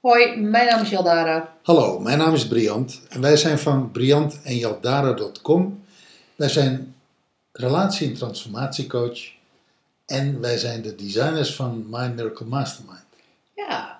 Hoi, mijn naam is Jaldara. Hallo, mijn naam is Briant en wij zijn van Briant en Jaldara.com. Wij zijn relatie- en transformatiecoach en wij zijn de designers van My Miracle Mastermind. Ja,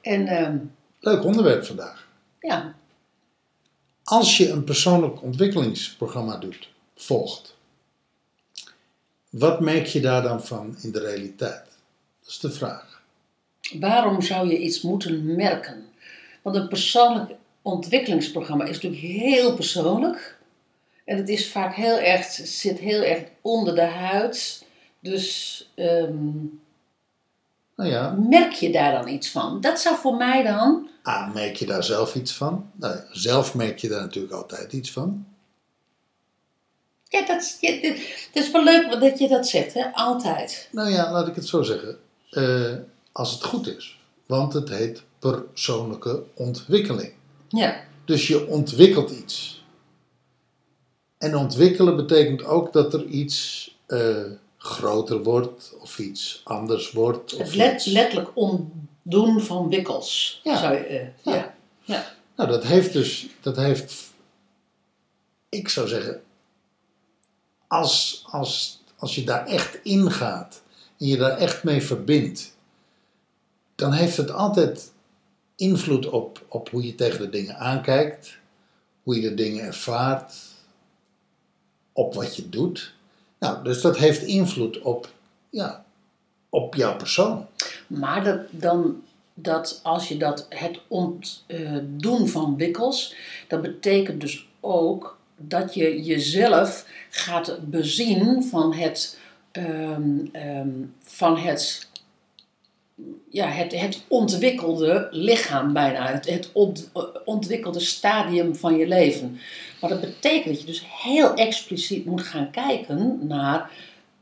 en ehm, Leuk onderwerp vandaag. ja, Als je een persoonlijk ontwikkelingsprogramma doet, volgt, wat merk je daar dan van in de realiteit? Dat is de vraag. waarom zou je iets moeten merken? Want een persoonlijk ontwikkelingsprogramma is natuurlijk heel persoonlijk. En het is vaak heel erg, zit heel erg onder de huid. Dus ehm, Nou ja, merk je daar dan iets van? Dat zou voor mij dan. A, merk je daar zelf iets van? Nou, zelf merk je daar natuurlijk altijd iets van. Ja, dat, is- ja, is wel leuk dat je dat zegt, hè? Altijd. Nou ja, laat ik het zo zeggen. Eh, als het goed is. Want het heet persoonlijke ontwikkeling. Ja, Dus je ontwikkelt iets. En ontwikkelen betekent ook dat er iets eh, groter wordt, of iets anders wordt. Of het let, letterlijk ontdoen van wikkels. Ja. Zou je, eh, Ja. ja. Ja. Nou, dat heeft dus, dat heeft, ik zou zeggen, als, als, als je daar echt ingaat en je daar echt mee verbindt, dan heeft het altijd invloed op, op hoe je tegen de dingen aankijkt, hoe je de dingen ervaart, op wat je doet. Nou, dus dat heeft invloed op, ja, op jouw persoon. Maar dat, dan, dat als je dat het ontdoen van wikkels, dat betekent dus ook dat je jezelf gaat bezien van het, ehm, ehm, van het, ja, het, het ontwikkelde lichaam bijna, het, ont- ontwikkelde stadium van je leven. Maar dat betekent dat je dus heel expliciet moet gaan kijken naar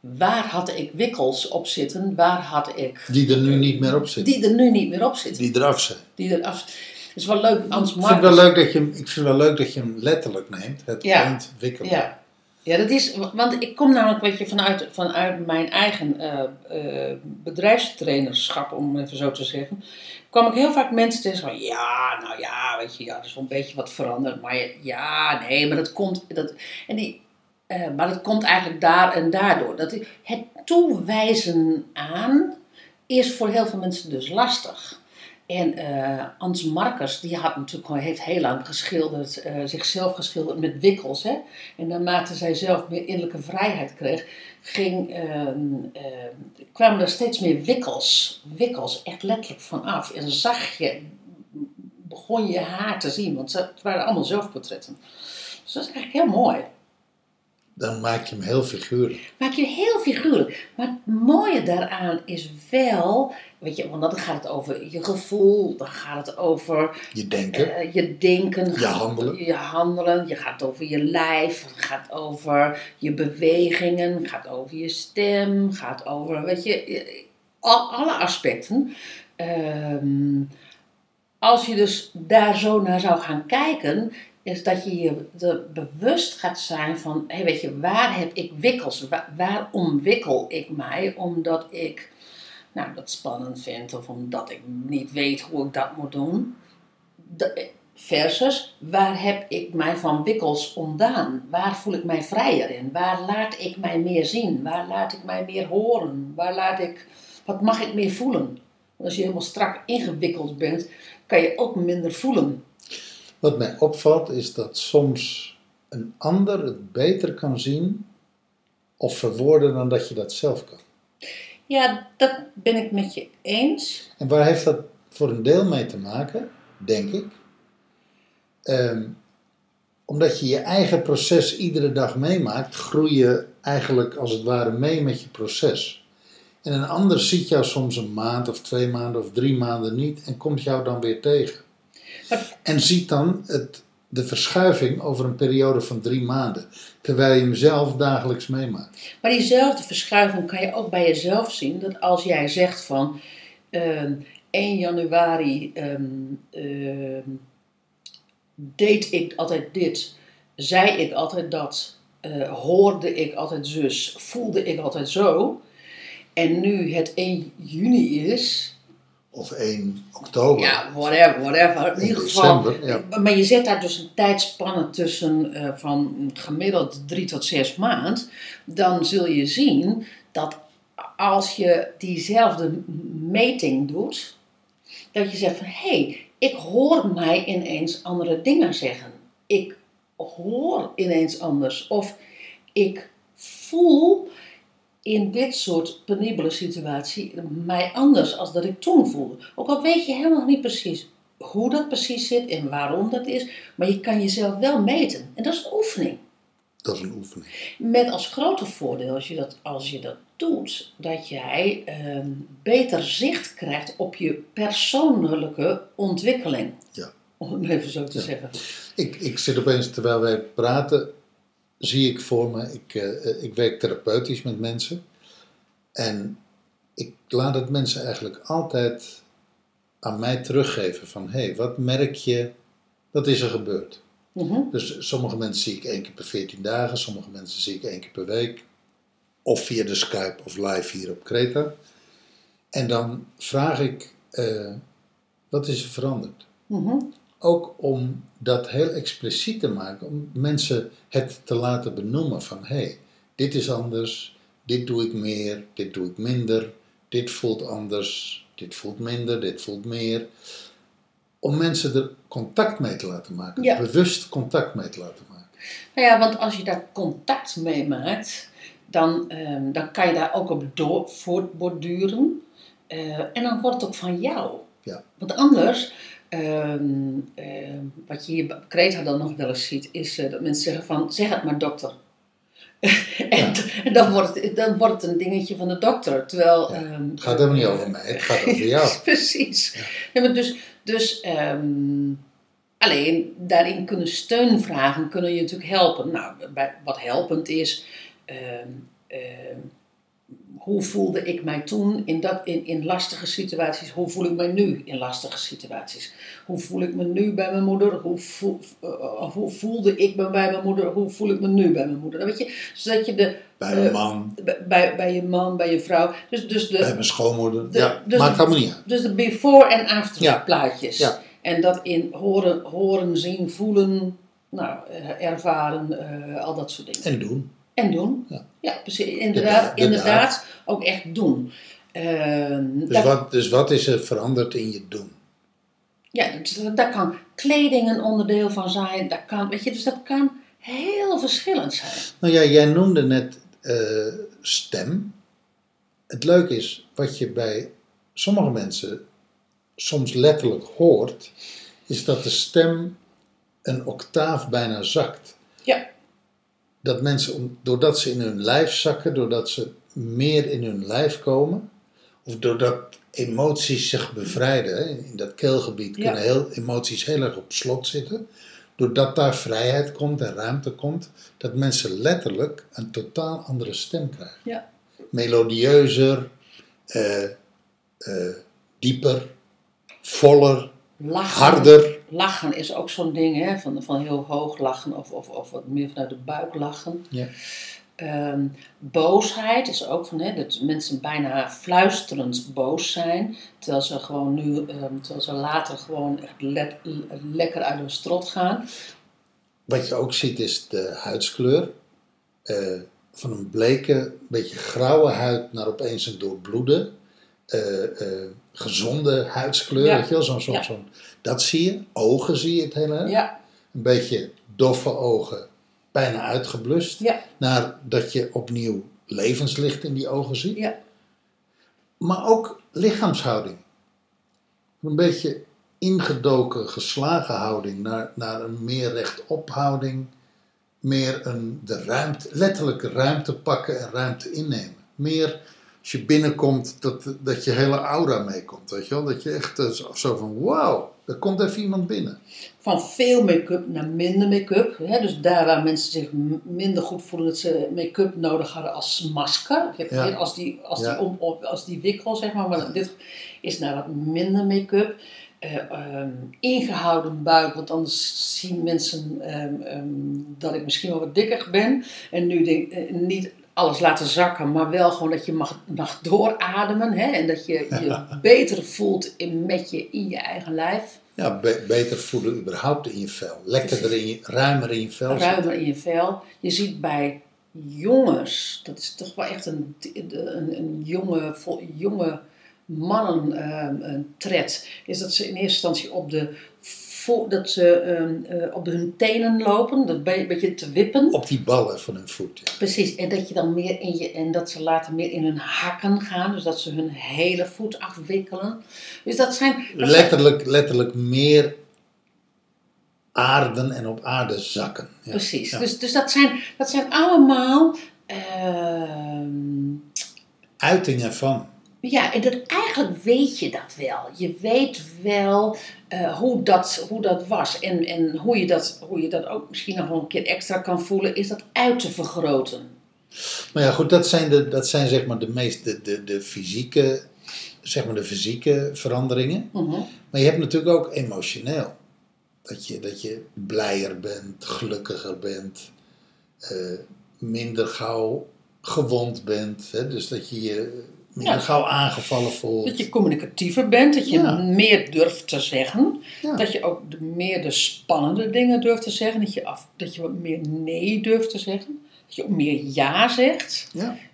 waar had ik wikkels op zitten, waar had ik Die er nu niet meer op zitten. die er nu niet meer op zitten. Die eraf zijn. Die er af. Het is wel leuk, Ans Ik vind, het wel Marcus. leuk dat je hem, ik vind het wel leuk dat je hem letterlijk neemt. Het Ja. ontwikkelen. Ja. Ja, dat is, want ik kom namelijk weet je, vanuit, vanuit mijn eigen eh, eh, bedrijfstrainerschap, om even zo te zeggen. kwam ik heel vaak mensen tegen van ja, nou ja, weet je, ja, er is wel een beetje wat veranderd. Maar ja, nee, maar dat komt. Dat, en die, eh, maar dat komt eigenlijk daar en daardoor. Dat, het toewijzen aan is voor heel veel mensen dus lastig. En eh Ans Marcus, die had natuurlijk gewoon, heeft heel lang geschilderd, eh, zichzelf geschilderd met wikkels. Hè? En naarmate zij zelf meer innerlijke vrijheid kreeg, ging, ehm, ehm, kwamen er steeds meer wikkels, wikkels echt letterlijk vanaf. En zag je, begon je haar te zien, want het waren allemaal zelfportretten. Dus dat is eigenlijk heel mooi. Dan maak je hem heel figuurlijk. Maak je heel figuurlijk. Maar het mooie daaraan is wel, weet je, want dan gaat het over je gevoel, dan gaat het over Je denken. eh, je denken, Je handelen. je handelen, je gaat over je lijf, het gaat over je bewegingen, het gaat over je stem, gaat over, weet je, eh, al, alle aspecten. Ehm, als je dus daar zo naar zou gaan kijken, is dat je je er bewust gaat zijn van, weet je, waar heb ik wikkels? Wa- waarom wikkel ik mij? Omdat ik nou, dat spannend vind of omdat ik niet weet hoe ik dat moet doen. Versus, waar heb ik mij van wikkels ontdaan? Waar voel ik mij vrijer in? Waar laat ik mij meer zien? Waar laat ik mij meer horen? Waar laat ik, wat mag ik meer voelen? Want als je helemaal strak ingewikkeld bent, kan je ook minder voelen. Wat mij opvalt is dat soms een ander het beter kan zien of verwoorden dan dat je dat zelf kan. Ja, dat ben ik met je eens. En waar heeft dat voor een deel mee te maken, denk ik? Ehm, omdat je je eigen proces iedere dag meemaakt, groei je eigenlijk als het ware mee met je proces. En een ander ziet jou soms een maand of twee maanden of drie maanden niet en komt jou dan weer tegen. En ziet dan het, de verschuiving over een periode van drie maanden, terwijl je hem zelf dagelijks meemaakt. Maar diezelfde verschuiving kan je ook bij jezelf zien. Dat als jij zegt van, ehm, 1 januari ehm, ehm, deed ik altijd dit, zei ik altijd dat, eh, hoorde ik altijd zus, voelde ik altijd zo. En nu het 1 juni is, Of 1 oktober. ja, whatever, whatever. In 1 ieder geval, december, ja. maar je zet daar dus een tijdspanne tussen eh, van gemiddeld drie tot zes maand. Dan zul je zien dat als je diezelfde meting doet, dat je zegt van hé, hey, ik hoor mij ineens andere dingen zeggen. Ik hoor ineens anders. Of ik voel in dit soort penibele situatie mij anders als dat ik toen voelde. Ook al weet je helemaal niet precies hoe dat precies zit en waarom dat is, maar je kan jezelf wel meten. En dat is een oefening. Dat is een oefening. Met als grote voordeel, als je dat, als je dat doet, dat jij ehm, beter zicht krijgt op je persoonlijke ontwikkeling. Ja. Om het even zo te Ja. zeggen. Ik, ik zit opeens, terwijl wij praten, zie ik voor me, ik, eh, ik werk therapeutisch met mensen. En ik laat het mensen eigenlijk altijd aan mij teruggeven van, hé, hey, wat merk je, wat is er gebeurd? Mhm. Dus sommige mensen zie ik één keer per 14 dagen, sommige mensen zie ik één keer per week. Of via de Skype of live hier op Kreta. En dan vraag ik, eh, wat is er veranderd? Mhm. Ook om dat heel expliciet te maken, om mensen het te laten benoemen van hé, hey, dit is anders, dit doe ik meer, dit doe ik minder, dit voelt anders, dit voelt minder, dit voelt meer. Om mensen er contact mee te laten maken, Ja. bewust contact mee te laten maken. Nou ja, want als je daar contact mee maakt, dan, ehm, dan kan je daar ook op door, voortborduren. Eh, en dan wordt het ook van jou. Ja. Want anders, ehm, ehm, wat je hier bij Kreta dan nog wel eens ziet, is eh, dat mensen zeggen van, zeg het maar dokter. en, en dan, wordt het, dan wordt het een dingetje van de dokter. Terwijl, Ja. ehm, Het gaat helemaal niet over mij, het gaat over jou. Precies. Ja, maar dus, dus alleen daarin kunnen steunvragen kunnen je natuurlijk helpen. Nou, bij, wat helpend is, hoe voelde ik mij toen in, dat, in, in lastige situaties? Hoe voel ik mij nu in lastige situaties? Hoe voel ik me nu bij mijn moeder? Hoe, voel, eh, hoe voelde ik me bij mijn moeder? Hoe voel ik me nu bij mijn moeder? Weet je, zodat je de, Bij Eh, man, bij, bij, je man, bij je vrouw. Dus, dus de, bij mijn schoonmoeder. de- ja, dus maakt allemaal niet uit. dus de before en after Ja. plaatjes. Ja. En dat in horen, horen zien, voelen, nou, eh, ervaren, eh, al dat soort dingen. En doen. En doen. Ja. precies. Inderdaad, de inderdaad ook echt doen. Ehm, Dus wat, dus wat is er veranderd in je doen? ja, dus daar kan kleding een onderdeel van zijn. Dat kan, weet je, dus dat kan heel verschillend zijn. Nou ja, jij noemde net eh, stem. Het leuke is, wat je bij sommige mensen soms letterlijk hoort, is dat de stem een octaaf bijna zakt. Dat mensen, doordat ze in hun lijf zakken, doordat ze meer in hun lijf komen, of doordat emoties zich bevrijden, hè, in dat keelgebied Ja. kunnen heel, emoties heel erg op slot zitten, doordat daar vrijheid komt en ruimte komt, dat mensen letterlijk een totaal andere stem krijgen. Ja. Melodieuzer, eh, eh, dieper, voller, harder. Lachen is ook zo'n ding, hè, van, van heel hoog lachen of, of, of wat meer vanuit de buik lachen. Ja. Ehm, boosheid is ook van, hè, dat mensen bijna fluisterend boos zijn, terwijl ze gewoon nu, ehm, terwijl ze later gewoon echt le- le- lekker uit hun strot gaan. Wat je ook ziet is de huidskleur. Eh, van een bleke, beetje grauwe huid naar opeens een doorbloede, eh, eh, gezonde huidskleur. Ja. Weet je wel? Zo'n, zo'n, Ja. zo'n- dat zie je. Ogen zie je het heel erg. Ja, Een beetje doffe ogen, bijna uitgeblust. ja, Naar dat je opnieuw levenslicht in die ogen ziet. ja, Maar ook lichaamshouding. Een beetje ingedoken, geslagen houding naar, naar een meer rechtop houding. Meer een, de ruimte, letterlijke ruimte pakken en ruimte innemen. Meer als je binnenkomt, dat, dat je hele aura meekomt. Weet je wel? Dat je echt eh, zo, van, wauw, er komt even iemand binnen. Van veel make-up naar minder make-up. Hè? Dus daar waar mensen zich minder goed voelen dat ze make-up nodig hadden als masker. Je hebt Ja. hier als die, als, Ja. die om, om- als die wikkel, zeg maar. Maar dit is naar wat minder make-up. Eh, ehm, ingehouden buik, want anders zien mensen ehm, ehm, dat ik misschien wel wat dikker ben. En nu denk ik, eh, niet alles laten zakken, maar wel gewoon dat je mag, mag doorademen. Hè? En dat je je beter voelt in, met je in je eigen lijf. Ja, be- beter voelen überhaupt in je vel. Lekkerder in je, ruimer in je vel zitten. ruimer in je vel. Je ziet bij jongens, dat is toch wel echt een, een, een jonge, vol- jonge mannen ehm, een tred, is dat ze in eerste instantie op de dat ze ehm, eh, op hun tenen lopen, dat een beetje te wippen. Op die ballen van hun voet. ja. Precies, en dat je dan meer in je en dat ze later meer in hun hakken gaan, dus dat ze hun hele voet afwikkelen. Dus dat zijn, dat zijn- Letterlijk, letterlijk meer aarden en op aarde zakken. Ja. Precies. Ja. Dus, dus dat, zijn, dat zijn allemaal. ehm, Uitingen van. Ja, en dat, eigenlijk weet je dat wel. Je weet wel eh, hoe, dat, hoe dat was. En, en hoe, je dat, hoe je dat ook misschien nog wel een keer extra kan voelen, is dat uit te vergroten. Maar ja, goed, dat zijn, de, dat zijn zeg maar de meest de, de, de fysieke, zeg maar de fysieke veranderingen. Mhm. Maar je hebt natuurlijk ook emotioneel. Dat je, dat je blijer bent, gelukkiger bent, eh, minder gauw gewond bent. Hè? Dus dat je je minder Ja. gauw aangevallen voelt. Dat je communicatiever bent, dat je Ja. meer durft te zeggen. Ja. Dat je ook de, meer de spannende dingen durft te zeggen. Dat je, af, dat je wat meer nee durft te zeggen. Dat je ook meer ja zegt.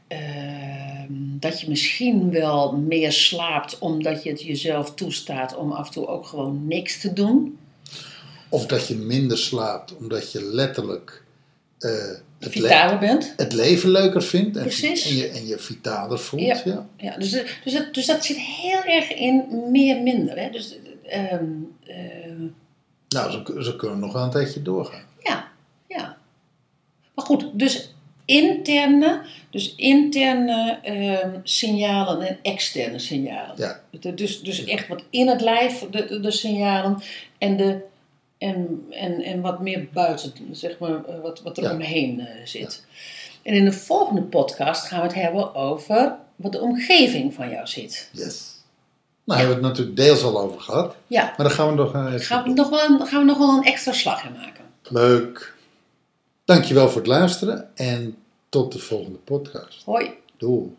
Ehm, dat je misschien wel meer slaapt omdat je het jezelf toestaat om af en toe ook gewoon niks te doen. Of dat je minder slaapt omdat je letterlijk het, le- Vitaler bent. het leven leuker vindt en, en, je, en je vitaler voelt. Ja. Ja. Ja, dus, eh, dus, dat, dus dat zit heel erg in meer minder. Hè? Dus, ehm, ehm, Nou, zo, zo kunnen we nog wel een tijdje doorgaan. ja, ja. Maar goed, dus interne, dus interne ehm, signalen en externe signalen. Ja. Dus, dus echt wat in het lijf, de, de signalen, en, de, en, en, en wat meer buiten, zeg maar, eh, wat, wat er Ja. omheen eh, zit. En in de volgende podcast gaan we het hebben over wat de omgeving van jou zit. Yes. Nou, hebben we het natuurlijk deels al over gehad. Ja, Maar dan gaan we nog eh, even gaan we, nog wel, gaan we nog wel een extra slag in maken. Leuk. Dankjewel voor het luisteren en tot de volgende podcast. Hoi. Doei.